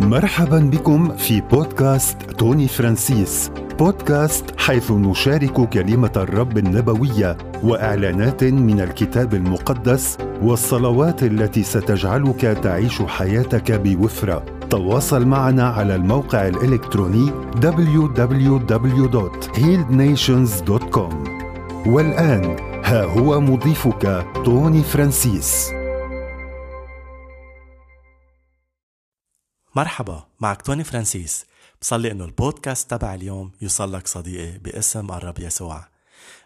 مرحبا بكم في بودكاست توني فرانسيس بودكاست حيث نشارك كلمة الرب النبوية وإعلانات من الكتاب المقدس والصلوات التي ستجعلك تعيش حياتك بوفرة. تواصل معنا على الموقع الإلكتروني www.healednations.com والآن ها هو مضيفك توني فرانسيس. مرحبا معك توني فرانسيس. بصلي إنه البودكاست تبع اليوم يوصل لك صديقي باسم الرب يسوع.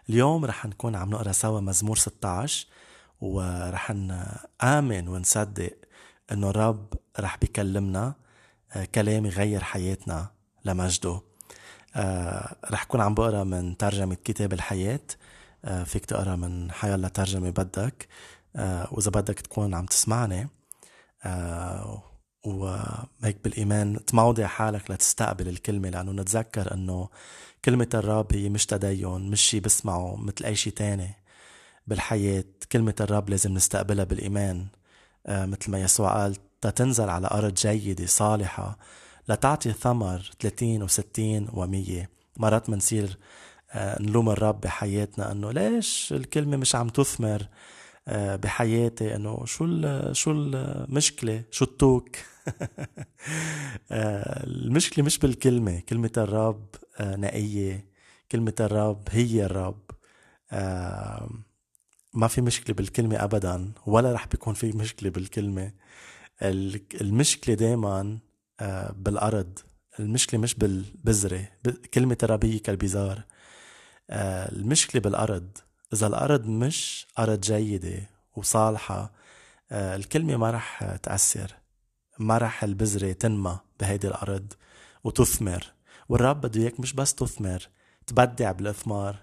اليوم رح نكون عم نقرأ سوا مزمور 16 ورح نآمن ونصدق إنه الرب رح بيكلمنا آه، كلام يغير حياتنا لمجده. آه، رح كون عم بقرأ من ترجمة كتاب الحياة. آه، فيك تقرأ من حيالله ترجمة بدك. وإذا بدك تكون عم تسمعني وهيك بالإيمان تموضع حالك لتستقبل الكلمة لأنه نتذكر أنه كلمة الرب هي مش تدين مش شي بسمعه مثل أي شي تاني بالحياة. كلمة الرب لازم نستقبلها بالإيمان. آه مثل ما يسوع قال تتنزل على أرض جيدة صالحة لتعطي ثمر 30 و60 و100 مرات منصير آه نلوم الرب بحياتنا إنه ليش الكلمة مش عم تثمر؟ آه بحياتي إنه شو شو المشكلة؟ شو التوك؟ المشكلة مش بالكلمة كلمة الرب آه، نقية كلمة الرب هي الرب. آه، ما في مشكلة بالكلمة أبدا ولا رح بيكون في مشكلة بالكلمة. المشكلة دايما بالأرض. المشكلة مش بالبذرة. كلمة الرب هي كالبزار المشكلة بالأرض. إذا الأرض مش أرض جيدة وصالحة الكلمة ما رح تأثر. ما رح البذرة تنمى بهيدي الأرض وتثمر. والرب بده إياك مش بس تثمر تبدع بالإثمار.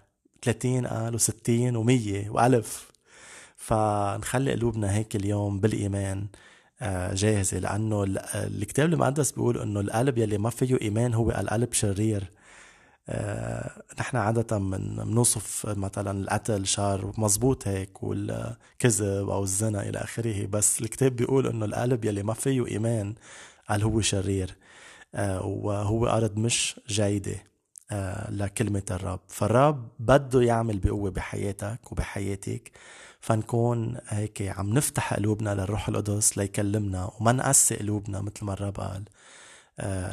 30 قال و60 و100 وألف. فنخلي قلوبنا هيك اليوم بالإيمان. آه، جاهزة لأنه الكتاب المقدس بيقول إنه القلب يلي ما فيه إيمان هو القلب شرير. نحن عادة من بنوصف مثلا القتل شر مزبوط هيك والكذب أو الزنا إلى آخره بس الكتاب بيقول إنه القلب يلي ما فيه إيمان قال هو شرير آه، وهو أرض مش جيدة آه، لكلمة الرب. فالرب بده يعمل بقوة بحياتك وبحياتك فنكون هيك عم نفتح قلوبنا للروح القدس ليكلمنا وما نقسي قلوبنا مثل ما الرب قال. آه،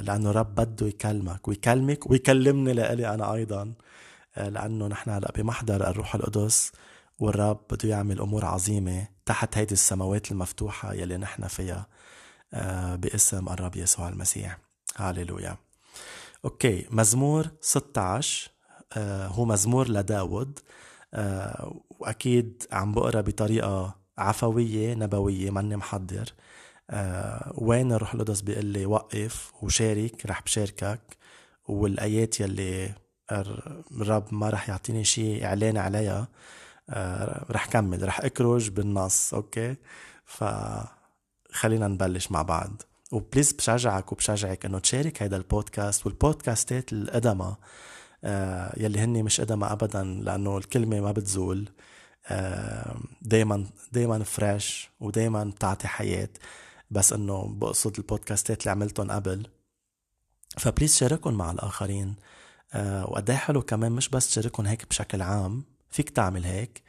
لأنه رب بده يكلمك ويكلمك ويكلمني لإلي أنا أيضا آه، لأنه نحن هلأ بمحضر الروح القدس والرب بده يعمل أمور عظيمة تحت هيدي السماوات المفتوحة يلي نحن فيها آه، باسم الرب يسوع المسيح. هاليلويا أوكي مزمور 16 هو مزمور لداود وأكيد عم بقرأ بطريقة عفوية نبوية ماني محضر. آه وين القدس بيقول لي وقف وشارك رح بشاركك. والآيات يلي الرب ما رح يعطيني شيء إعلان عليها آه رح كمل رح اكرج بالنص okay؟ ف خلينا نبلش مع بعض. و please بشجعك وبشجعك إنه تشارك هيدا البودكاست. والبودكاستات القدمى آه يلي هن مش قدمى ابدا لأنه الكلمة ما بتزول. آه دايما دايما fresh ودايما بتعطي حياة. بس إنه بقصد البودكاستات اللي عملتهم قبل. ف please شاركهم مع الآخرين. أه وقد إيه حلو كمان مش بس تشاركهم هيك بشكل عام فيك تعمل هيك.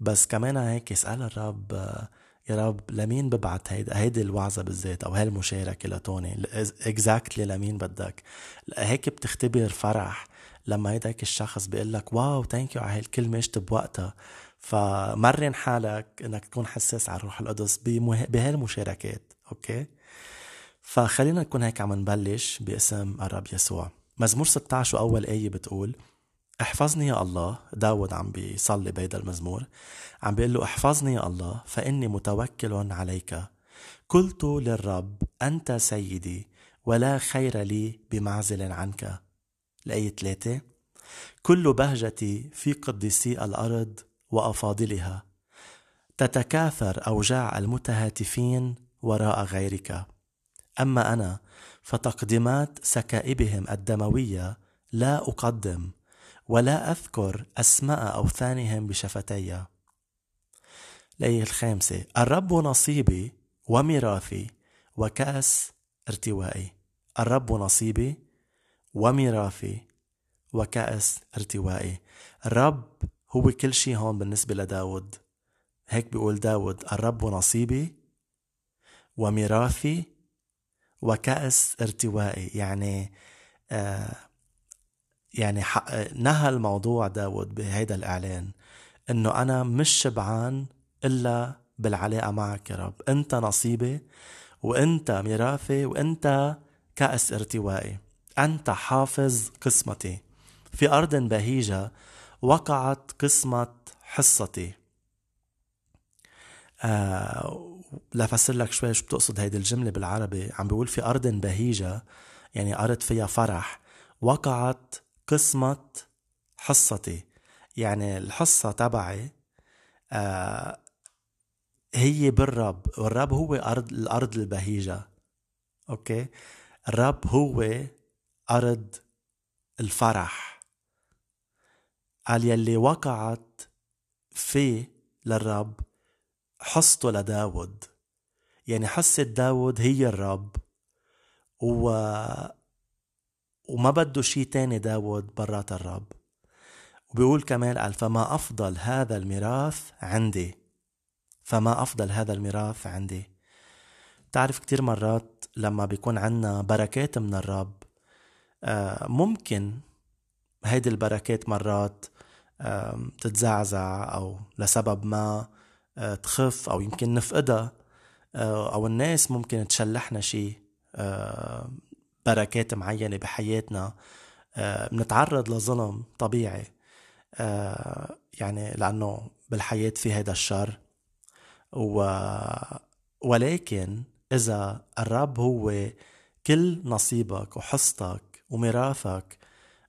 بس كمان هيك اسال الرب آه، يا رب لمين ببعت هيدا هيدي الوعظة بالذات أو هالمشاركة لتوني؟ exactly لمين بدك؟ هيك بتختبر فرح لما هيداك الشخص بيقول لك wow thank you على هالكلمة اجت بوقتها. فمرن حالك إنك تكون حساس على الروح القدس بهالمشاركات. okay؟ فخلينا نكون هيك عم نبلش باسم الرب يسوع. مزمور 16 واول آية بتقول احفظني يا الله. داود عم بيصلي بهيدا المزمور. عم بيقول له احفظني يا الله فإني متوكل عليك. قلت للرب أنت سيدي ولا خير لي بمعزل عنك. الآية ثلاثة كل بهجتي في قديسي الأرض وأفاضلها. تتكاثر أوجاع المتهاتفين وراء غيرك. أما أنا فتقدمات سكائبهم الدموية لا أقدم ولا أذكر أسماء أوثانهم بشفتي. الايه الخامسة الرب نصيبي وميراثي وكأس ارتوائي. الرب نصيبي وميراثي وكأس ارتوائي. الرب هو كل شيء هون بالنسبة لداود. هيك بيقول داود الرب نصيبي وميراثي وكأس ارتوائي. يعني آه يعني نهى الموضوع داود بهيدا الإعلان إنه أنا مش شبعان إلا بالعلاقة معك يا رب. أنت نصيبي وأنت ميراثي وأنت كأس ارتوائي. أنت حافظ قسمتي. في أرض بهيجة وقعت قسمة حصتي. آه لفسر لك شوي شو بتقصد هيدي الجملة بالعربي؟ عم بيقول في أرض بهيجة يعني أرض فيها فرح وقعت قسمة حصتي. يعني الحصة تبعي آه هي بالرب والرب هو أرض الأرض البهيجة. أوكي؟ الرب هو أرض الفرح. قال يلي وقعت في للرب حصته لداود يعني حصة داود هي الرب و وما بده شي تاني داود برات الرب. وبيقول كمان قال فما أفضل هذا الميراث عندي. فما أفضل هذا الميراث عندي. تعرف كتير مرات لما بيكون عنا بركات من الرب آه، ممكن هيدي البركات مرات تتزعزع أو لسبب ما تخف أو يمكن نفقدها آه، أو الناس ممكن تشلحنا شي بركات معينة بحياتنا بنتعرض لظلم طبيعي يعني لأنه بالحياة في هيدا الشر. و... ولكن إذا الرب هو كل نصيبك وحصتك وميراثك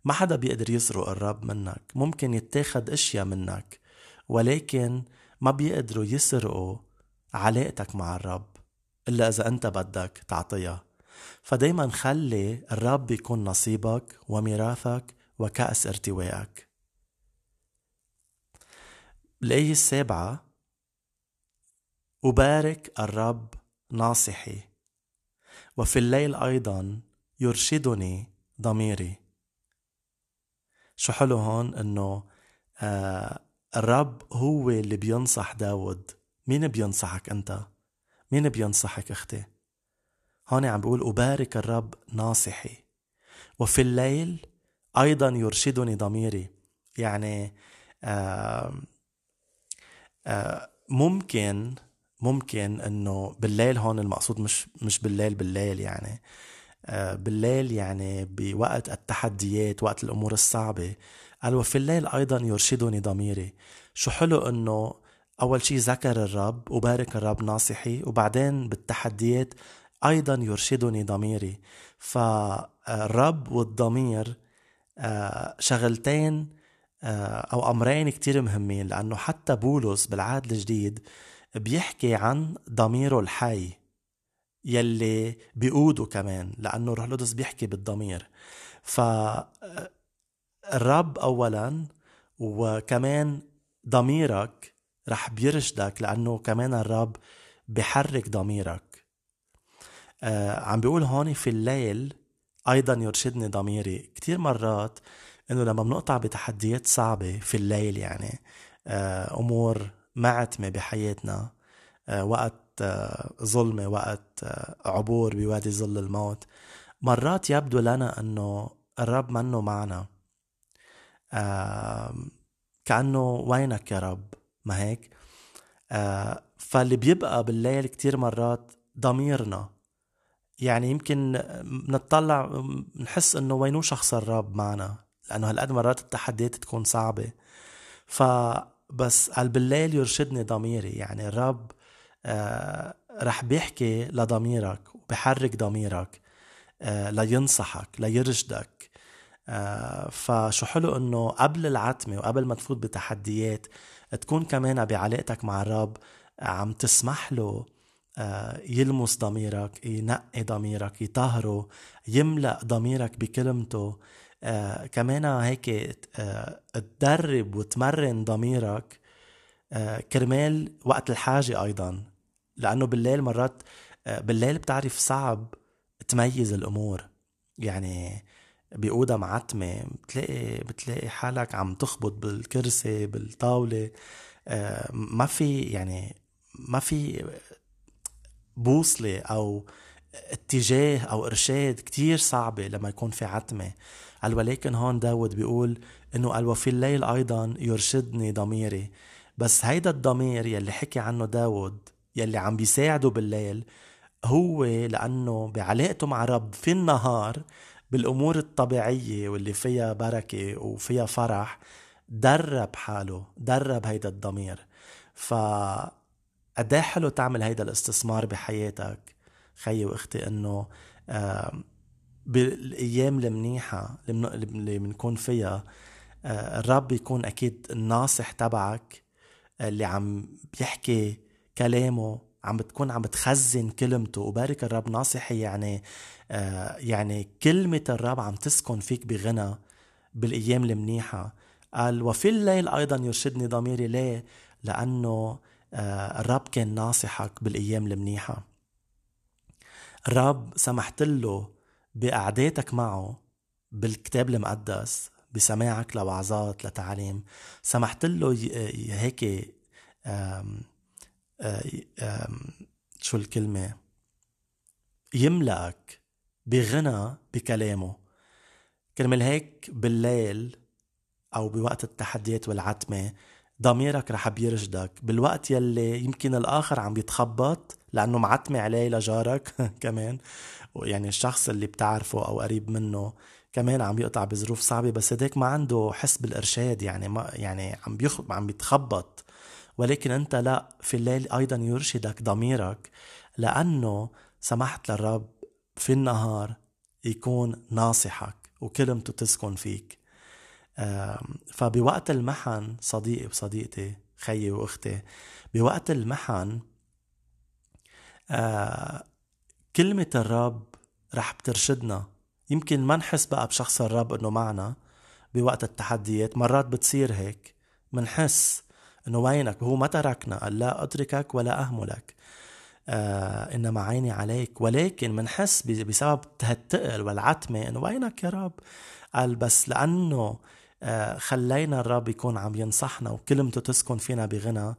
ما حدا بيقدر يسرق الرب منك ممكن يتاخد أشياء منك. ولكن ما بيقدروا يسرقوا علاقتك مع الرب إلا إذا أنت بدك تعطيها. فدايما خلي الرب يكون نصيبك وميراثك وكأس ارتوائك. الآية السابعة أبارك الرب ناصحي. وفي الليل أيضا يرشدني ضميري. شو حلو هون إنه آه الرب هو اللي بينصح داود. مين بينصحك أنت؟ مين بينصحك أختي؟ هون عم بقول أبارك الرب ناصحي. وفي الليل أيضا يرشدني ضميري. يعني آه آه ممكن ممكن إنه بالليل هون المقصود مش مش بالليل بالليل يعني. بالليل يعني بوقت التحديات وقت الأمور الصعبة. قال وفي الليل أيضا يرشدني ضميري. شو حلو إنه أول شيء ذكر الرب وبارك الرب ناصحي وبعدين بالتحديات أيضا يرشدني ضميري. فالرب والضمير آه، شغلتين آه، أو أمرين كتير مهمين لأنه حتى بولس بالعهد الجديد بيحكي عن ضميره الحي يلي بيقوده كمان لأنه روح القدس بيحكي بالضمير. فالرب أولا وكمان ضميرك رح بيرشدك لأنه كمان الرب بحرك ضميرك. آه عم بيقول هون في الليل أيضا يرشدني ضميري. كتير مرات إنه لما بنقطع بتحديات صعبة في الليل يعني آه أمور معتمة بحياتنا آه، وقت ظلمة وقت عبور بوادي ظل الموت مرات يبدو لنا أنه الرب منه معنا. كأنه وينك يا رب؟ ما هيك؟ فاللي بيبقى بالليل كتير مرات ضميرنا. يعني يمكن نطلع نحس إنه وينو شخص الرب معنا؟ لأنه هالقد مرات التحديات تكون صعبة. ف بس قال بالليل يرشدني ضميري. يعني الرب رح بيحكي لضميرك وبحرك ضميرك لينصحك ليرشدك. فشو حلو إنه قبل العتمة وقبل ما تفوت بتحديات تكون كمان بعلاقتك مع الرب عم تسمح له آه يلمس ضميرك ينقي ضميرك يطهره يملأ ضميرك بكلمته. آه كمان هيك آه تدرب وتمرن ضميرك آه كرمال وقت الحاجة أيضا. لأنه بالليل مرات آه بالليل بتعرف صعب تميز الأمور. يعني بأوضة معتمة بتلاقي بتلاقي حالك عم تخبط بالكرسي بالطاولة. آه، ما في يعني ما في بوصلة أو اتجاه أو إرشاد كتير صعبة لما يكون في عتمة. قال ولكن هون داود بيقول إنه قال وفي الليل أيضا يرشدني ضميري. بس هيدا الضمير يلي حكي عنه داود يلي عم بيساعده بالليل هو لأنه بعلاقته مع رب في النهار بالأمور الطبيعية واللي فيها بركة وفيها فرح درب حاله درب هيدا الضمير. ف قد حلو تعمل هيدا الاستثمار بحياتك؟ خيي وأختي إنه بالأيام المنيحة اللي بنكون فيها آه، الرب يكون أكيد الناصح تبعك اللي عم بيحكي كلامه عم بتكون عم بتخزن كلمته. وبارك الرب ناصحي يعني يعني كلمة الرب عم تسكن فيك بغنى بالأيام المنيحة. قال وفي الليل أيضا يرشدني ضميري ليه؟ لأنه آه الرب كان ناصحك بالأيام المنيحة. الرب سمحت له بقعداتك معه بالكتاب المقدس بسماعك لوعظات لتعليم سمحت له هيك شو الكلمة؟ يملأك بغنى بكلامه. كرمال هيك بالليل أو بوقت التحديات والعتمة ضميرك رح بيرشدك. بالوقت يلي يمكن الآخر عم بيتخبط لأنه معتمة عليه لجارك كمان يعني الشخص اللي بتعرفه أو قريب منه كمان عم يقطع بظروف صعبة. بس هداك ما عنده حس بالإرشاد يعني ما يعني عم بيخ عم بيتخبط. ولكن أنت لا في الليل أيضا يرشدك ضميرك لأنه سمحت للرب في النهار يكون ناصحك وكلمته تسكن فيك. فبوقت المحن صديقي وصديقتي خيي وأختي بوقت المحن آه، كلمة الرب رح بترشدنا. يمكن ما نحس بقى بشخص الرب إنه معنا بوقت التحديات. مرات بتصير هيك منحس إنه وينك؟ هو ما تركنا. قال لا أتركك ولا أهملك. آه إنما عيني عليك. ولكن منحس بسبب هالتقل والعتمة إنه وينك يا رب؟ قال بس لأنه آه خلينا الرب يكون عم ينصحنا وكلمته تسكن فينا بغنى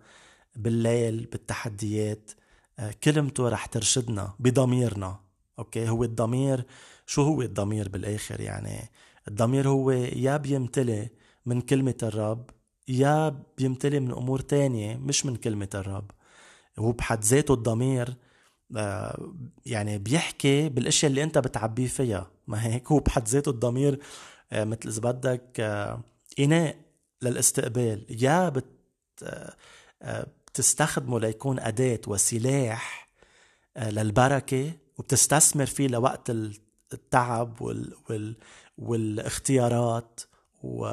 بالليل بالتحديات آه كلمته رح ترشدنا بضميرنا. أوكي؟ هو الضمير شو هو الضمير بالآخر يعني؟ الضمير هو يا بيمتلي من كلمة الرب يا بيمتلي من أمور تانية مش من كلمة الرب. هو بحد ذاته الضمير آه، يعني بيحكي بالأشياء اللي أنت بتعبيه فيها ما هيك؟ هو بحد ذاته الضمير آه، مثل إذا بدك آه، إناء للاستقبال. يا بت بتستخدمه ليكون أداة وسلاح للبركة وبتستثمر فيه لوقت التعب وال وال والاختيارات و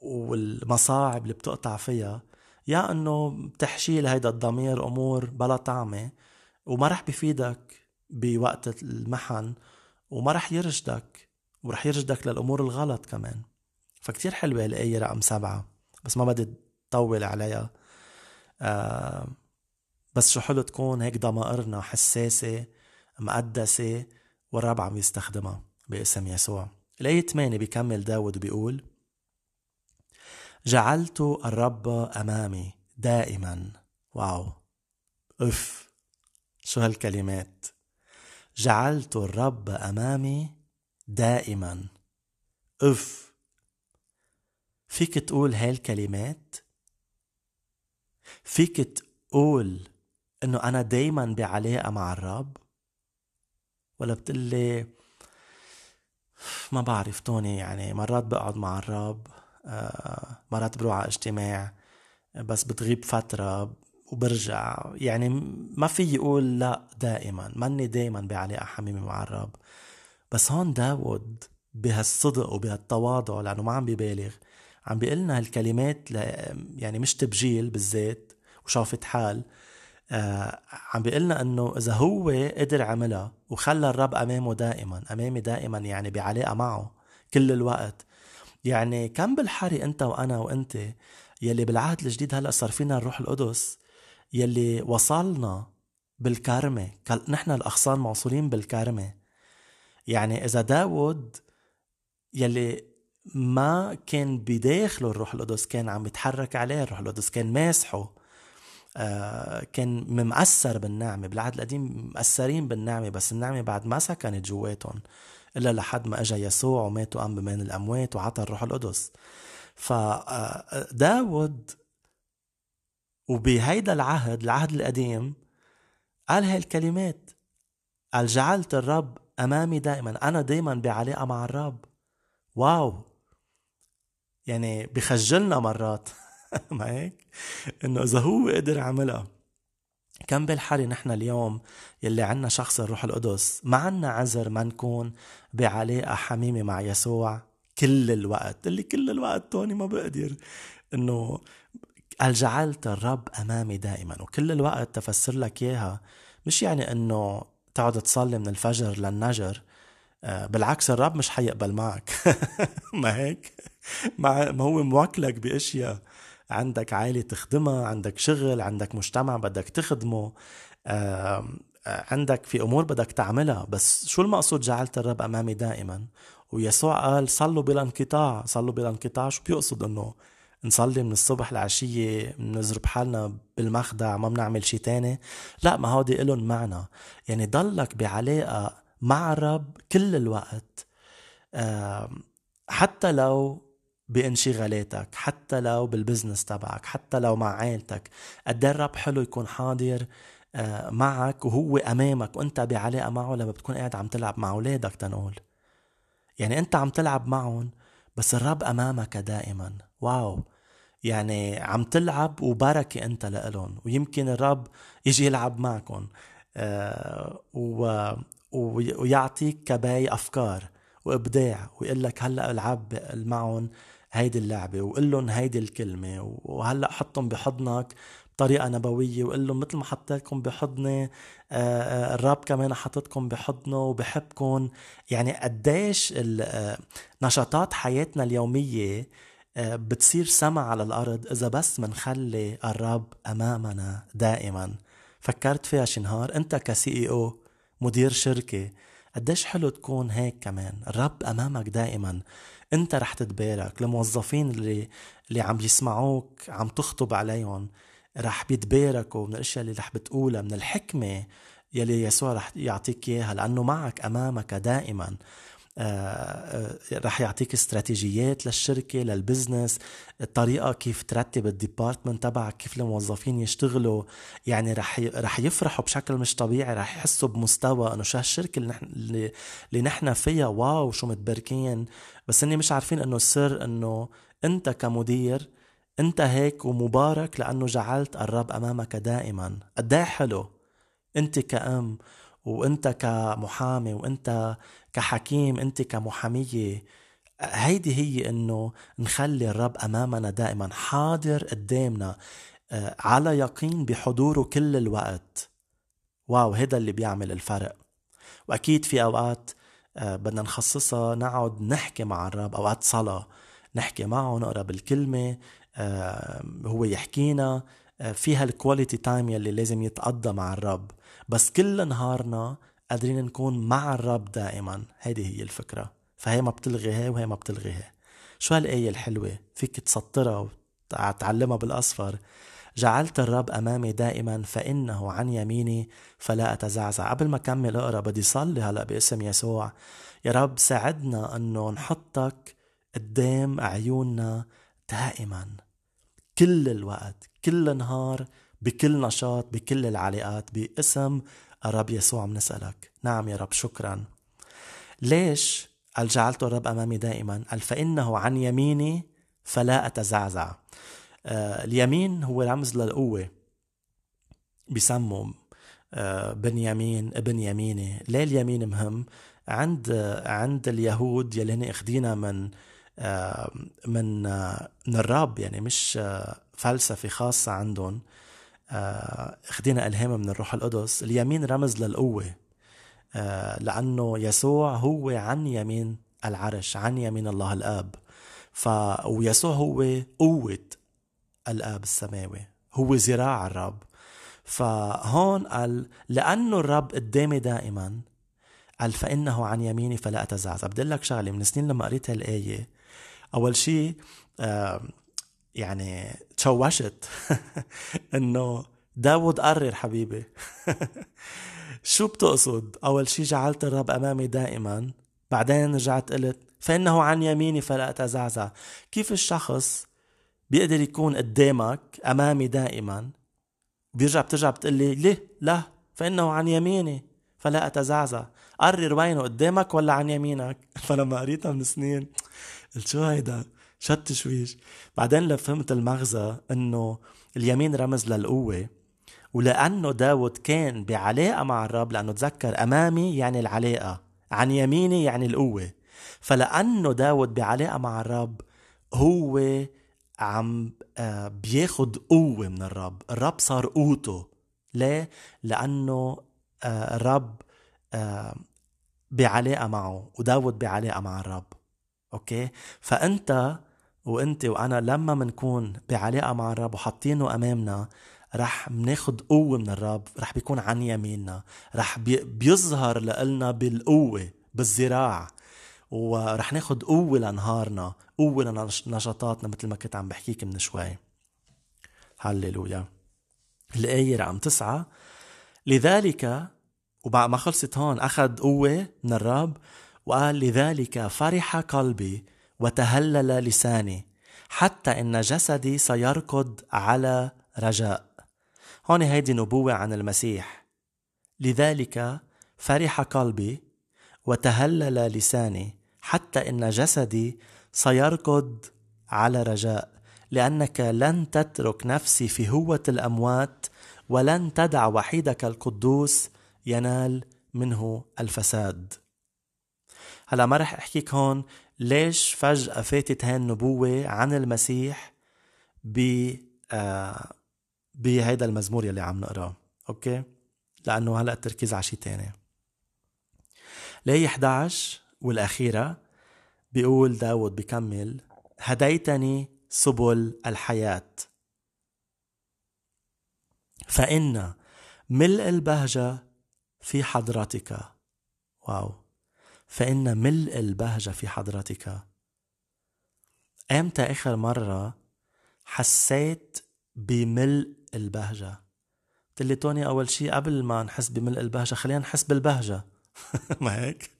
والمصاعب اللي بتقطع فيها. يا إنه بتحشيل هيدا الضمير أمور بلا طعمة وما رح بفيدك بوقت المحن وما رح يرشدك ورح يرشدك للأمور الغلط كمان. فكتير حلوة الآية رقم سبعة بس ما بدي طول عليها. آه بس شو حلو تكون هيك ضمائرنا حساسة مقدسة والرب عم يستخدمها باسم يسوع. الآية 8 بيكمل داود وبيقول جعلت الرب أمامي دائما. wow. اف شو هالكلمات جعلت الرب أمامي دائما. اف فيك تقول هاي الكلمات؟ فيك تقول إنه أنا دايما بعلاقه مع الرب؟ ولا بتقلي؟ ما بعرف توني يعني مرات بقعد مع الرب. مرات بروح على اجتماع بس بتغيب فترة وبرجع. يعني ما في يقول لا دائما ماني دائما بعلاقة حميمة مع الرب بس هون داود بهالصدق وبهالتواضع لأنه ما عم ببالغ. عم بيقلنا هالكلمات يعني مش تبجيل بالذات وشافت حال. آه عم بيقلنا إنه إذا هو قدر عملها وخلى الرب أمامه دائما أمامي دائما يعني بعلاقة معه كل الوقت يعني كم بالحري أنت وأنا وأنت يلي بالعهد الجديد هلأ صار فينا الروح القدس يلي وصلنا بالكرمة نحن الأغصان موصولين بالكرمة يعني إذا داود يلي ما كان بداخله الروح القدس كان عم يتحرك عليه الروح القدس كان ماسحه آه كان ممأثر بالنعمة. بالعهد القديم مأثرين بالنعمة بس النعمة بعد ما سكنت جواتهم. إلا لحد ما أجا يسوع ومات وقام بين الأموات وعطى الروح القدس. فداود آه، وبهيدا العهد العهد القديم قال هاي الكلمات. قال جعلت الرب أمامي دائما أنا دائما بعلاقة مع الرب. واو! يعني بخجلنا مرات. ما هيك؟ إنه إذا هو قدر يعملها كم بالحالي نحن اليوم يلي عنا شخص الروح القدس. ما عنا عذر ما نكون بعلاقة حميمة مع يسوع كل الوقت. اللي كل الوقت توني ما بقدر إنه قال جعلت الرب أمامي دائما. وكل الوقت تفسر لك إياها. مش يعني إنه تقعد تصلي من الفجر للنجر. آه، بالعكس الرب مش حيقبل معك. ما هيك؟ ما هو موكلك بأشياء. عندك عائلة تخدمها عندك شغل عندك مجتمع بدك تخدمه آه، عندك في أمور بدك تعملها. بس شو المقصود جعلت الرب أمامي دائما؟ ويسوع قال صلوا بلا انقطاع صلوا بلا انقطاع. شو بيقصد إنه نصلي من الصبح العشية نزرب حالنا بالمخدع ما بنعمل شي تاني؟ لا ما هودي إلهم معنى. يعني ضلك بعلاقة مع الرب كل الوقت. حتى لو بانشغالاتك حتى لو بال business تبعك حتى لو مع عائلتك قد إيه الرب حلو يكون حاضر آه، معك وهو أمامك وأنت بعلاقة معه لما بتكون قاعد عم تلعب مع أولادك تنقول. يعني أنت عم تلعب معهم بس الرب أمامك دائما. wow! يعني عم تلعب وبركة أنت لإلهم ويمكن الرب يجي يلعب معكم آه و ويعطيك كباي أفكار وإبداع ويقول لك هلأ العب معهم هيدي اللعبة وقول لهم هيدي الكلمة وهلأ حطهم بحضنك بطريقة نبوية وقول لهم مثل ما حطيتكم بحضني آه، آه، الرب كمان حطتكم بحضنه وبحبكم. يعني قديش آه، نشاطات حياتنا اليومية بتصير سما على الأرض إذا بس منخلي الرب أمامنا دائما. فكرت فيها شي نهار؟ أنت كسي إي أو مدير شركة قديش حلو تكون هيك كمان؟ الرب أمامك دائما. انت رح تتبارك. الموظفين اللي اللي عم يسمعوك عم تخطب عليهم رح بيتباركوا من الأشياء اللي رح بتقولها من الحكمة يلي يسوع رح يعطيك إياها لأنه معك أمامك دائما. رح يعطيك استراتيجيات للشركة لل business الطريقة كيف ترتب ال department تبعك كيف الموظفين يشتغلوا. يعني رح رح يفرحوا بشكل مش طبيعي رح يحسوا بمستوى إنه شو هالشركة اللي نحن اللي نحن فيها wow شو متبركين. بس اني مش عارفين إنه السر إنه أنت كمدير أنت هيك ومبارك لأنه جعلت الرب أمامك دائما. قد حلو؟ أنت كأم وأنت كمحامي وأنت كحكيم أنت كمحامية هيدي هي إنه نخلي الرب أمامنا دائما. حاضر قدامنا آه، على يقين بحضوره كل الوقت. واو هذا اللي بيعمل الفرق. وأكيد في أوقات آه، بدنا نخصصها نقعد نحكي مع الرب أوقات صلاة نحكي معه نقرأ بالكلمة آه، هو يحكينا فيها ال quality time يلي لازم يتقضى مع الرب. بس كل نهارنا قادرين نكون مع الرب دائما. هيدي هي الفكرة. فهي ما بتلغي هي وهي ما بتلغي هي شو هالآية الحلوة؟ فيك تسطرها وتعلمها بالأصفر. جعلت الرب أمامي دائما فإنه عن يميني فلا أتزعزع. قبل ما أكمل أقرأ بدي صلي هلأ باسم يسوع. يا رب ساعدنا أنه نحطك قدام عيوننا دائما. كل الوقت كل نهار بكل نشاط بكل العلاقات باسم الرب يسوع منسألك نعم يا رب شكرا. ليش قال جعلت الرب أمامي دائما؟ قال فإنه عن يميني فلا أتزعزع. آه اليمين هو رمز للقوة. بيسموا آه بنيامين ابن يميني. ليه اليمين مهم؟ عند عند اليهود يلي هن اخدينا من آه من آه من الرب يعني مش آه فلسفة خاصة عندهم. اخدينا الهام من الروح القدس. اليمين رمز للقوة. آه، لأنه يسوع هو عن يمين العرش عن يمين الله الآب. ف ويسوع هو قوة الآب السماوي. هو ذراع الرب. فهون قال لأنه الرب قدامي دائما. قال فإنه عن يميني فلا أتزعزع. بدي لك شغلة من سنين لما قريت هالآية أول شيء آه يعني تشوشت. إنه داود قرر حبيبي. شو بتقصد؟ أول شي جعلت الرب أمامي دائما بعدين رجعت قلت فإنه عن يميني فلا أتزعزع. كيف الشخص بيقدر يكون قدامك أمامي دائما؟ بيرجع بترجع بتقول لي ليه؟ لا. فإنه عن يميني فلا أتزعزع. قرر وينه قدامك ولا عن يمينك؟ فلما قريتها من سنين قلت شو هيدا؟ شت تشويش بعدين لفهمت المغزى إنه اليمين رمز للقوة ولأنه داود كان بعلاقة مع الرب لأنه تذكر أمامي يعني العلاقة عن يميني يعني القوة. فلأنه داود بعلاقة مع الرب هو عم آه، بياخد قوة من الرب. الرب صار قوته. ليه؟ لأنه آه، الرب آه، بعلاقة معه وداود بعلاقة مع الرب. أوكي؟ فأنت وانت وأنا لما منكون بعلاقة مع الرب وحاطينه أمامنا رح بناخد قوة من الرب رح بيكون عن يميننا رح بي بيظهر لنا بالقوة بالذراع ورح ناخد قوة لنهارنا قوة لنشاطاتنا مثل ما كنت عم بحكيك من شوي. هللويا. الآية رقم تسعة. لذلك وبعد ما خلصت هون أخذ قوة من الرب وقال لذلك فرح قلبي وتهلل لساني حتى إن جسدي سيركض على رجاء. هون هيدي نبوة عن المسيح. لذلك فرح قلبي وتهلل لساني حتى إن جسدي سيركض على رجاء. لأنك لن تترك نفسي في هوة الأموات ولن تدع وحيدك القدوس ينال منه الفساد. هلا ما رح أحكيك هون ليش فجأة فاتت هاي النبوة عن المسيح ب آه بهيدا المزمور يلي عم نقراه؟ okay؟ لأنه هلأ التركيز على شيء تاني. الآية 11 والأخيرة بيقول داود بكمل هديتني سبل الحياة. فإن ملء البهجة في حضرتك. wow. فإن ملء البهجة في حضرتك. أمتى آخر مرة حسيت بملء البهجة؟ قلت لي توني أول شي قبل ما نحس بملء البهجة خلينا نحس بالبهجة. ما هيك؟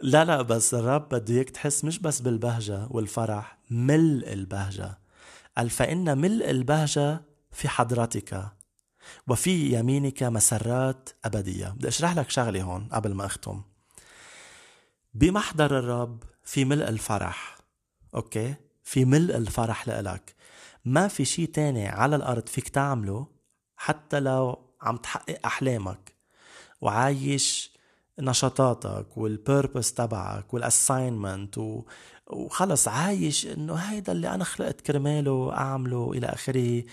لا لا بس الرب بده إياك تحس مش بس بالبهجة والفرح ملء البهجة. قال فإن ملء البهجة في حضرتك وفي يمينك مسرات أبدية. بدي أشرح لك شغلة هون قبل ما أختم. بمحضر الرب في ملء الفرح. okay؟ في ملء الفرح لإلك. ما في شيء تاني على الأرض فيك تعمله حتى لو عم تحقق أحلامك. وعايش نشاطاتك وال purpose تبعك وال assignment و... وخلص عايش إنه هيدا اللي أنا خلقت كرماله اعمله إلى آخره.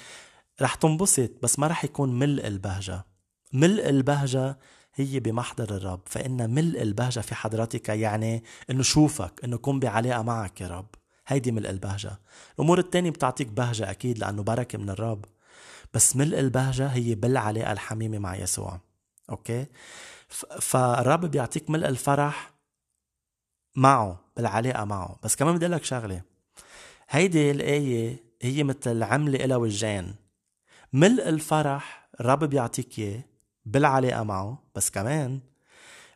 رح تنبسط بس ما رح يكون ملء البهجة. ملء البهجة هي بمحضر الرب. فإن ملء البهجة في حضرتك يعني إنه شوفك إنه كون بعلاقة معك يا رب. هيدي ملء البهجة. الأمور التانية بتعطيك بهجة أكيد لأنه بركة من الرب. بس ملء البهجة هي بالعلاقة الحميمة مع يسوع. أوكي؟ فالرب بيعطيك ملء الفرح معه بالعلاقة معه. بس كمان بدي لك شغلة. هيدي الآية هي مثل عملة إلى وجهين. ملء الفرح الرب بيعطيك إياه بالعلاقة معه بس كمان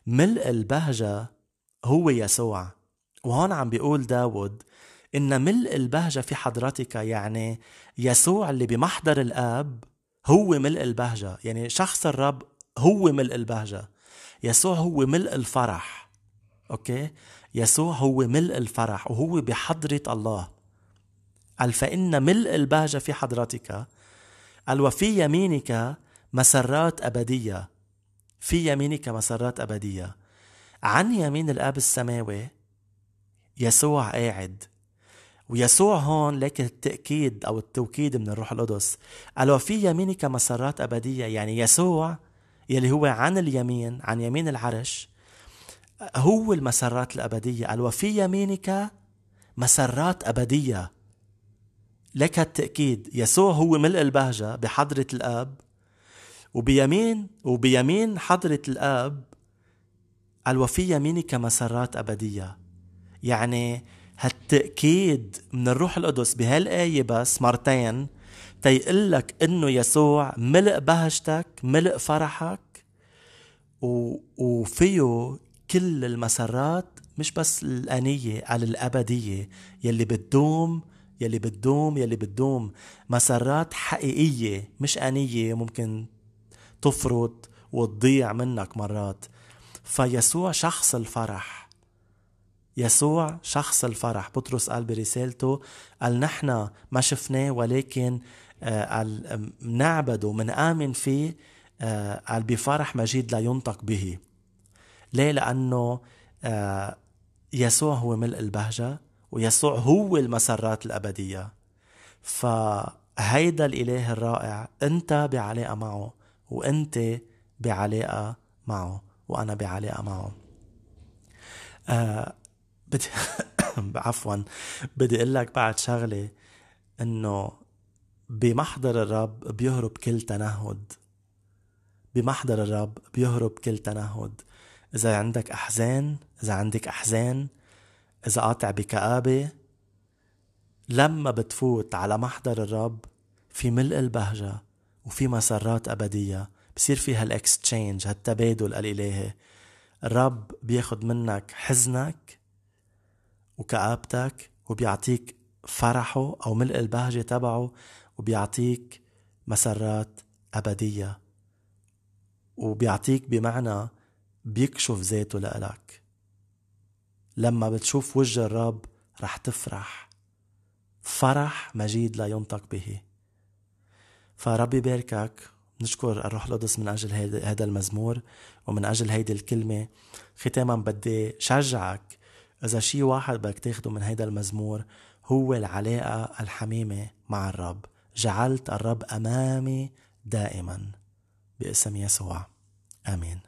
ملء البهجة هو يسوع. وهون عم بيقول داود إن ملء البهجة في حضرتك يعني يسوع اللي بمحضر الآب هو ملء البهجة. يعني شخص الرب هو ملء البهجة. يسوع هو ملء الفرح. أوكي؟ يسوع هو ملء الفرح وهو بحضرة الله. قال فإن ملء البهجة في حضرتك قال وفي يمينك مسرات أبدية. في يمينك مسرات أبدية. عن يمين الآب السماوي يسوع قاعد. ويسوع هون لك التأكيد أو التوكيد من الروح القدس. قال وفي يمينك مسرات أبدية. يعني يسوع يلي هو عن اليمين عن يمين العرش هو المسرات الأبدية. قال وفي يمينك مسرات أبدية. لك التأكيد يسوع هو ملء البهجة بحضرة الآب. وبيمين وبيمين حضرة الآب الوفي يمينك مسرات أبدية. يعني هالتأكيد من الروح القدس بهالآية بس مرتين تيقول لك إنه يسوع ملء بهجتك ملء فرحك و... وفيه كل المسرات مش بس الأنية على الأبدية. يلي بتدوم يلي بتدوم يلي بتدوم. مسرات حقيقية مش أنية ممكن تفرط وتضيع منك مرات. فيسوع شخص الفرح. يسوع شخص الفرح. بطرس قال برسالته قال نحن ما شفناه ولكن آه، قال نعبده من آمن فيه آه، قال بفرح مجيد لا ينطق به. ليه؟ لأنه آه، يسوع هو ملء البهجة ويسوع هو المسرات الأبدية. فهيدا الإله الرائع أنت بعلاقة معه وأنت بعلاقة معه وأنا بعلاقة معه آه بدي عفوا بدي أقول لك بعد شغلة إنه بمحضر الرب بيهرب كل تنهد. بمحضر الرب بيهرب كل تنهد. إذا عندك أحزان إذا عندك أحزان إذا قاطع بكآبة لما بتفوت على محضر الرب في ملء البهجة وفي مسرات أبدية بصير في هالاكستشينج هالتبادل الإلهي. الرب بياخد منك حزنك وكآبتك وبيعطيك فرحه أو ملء البهجة تبعه وبيعطيك مسرات أبدية. وبيعطيك بمعنى بيكشف ذاته لإلك. لما بتشوف وجه الرب رح تفرح. فرح مجيد لا ينطق به. فربي باركك نشكر الروح القدس من أجل هذا المزمور ومن أجل هيدي الكلمة. ختاما بدي شجعك إذا شي واحد بدك تاخده من هيدا المزمور هو العلاقة الحميمة مع الرب. جعلت الرب أمامي دائما باسم يسوع. آمين.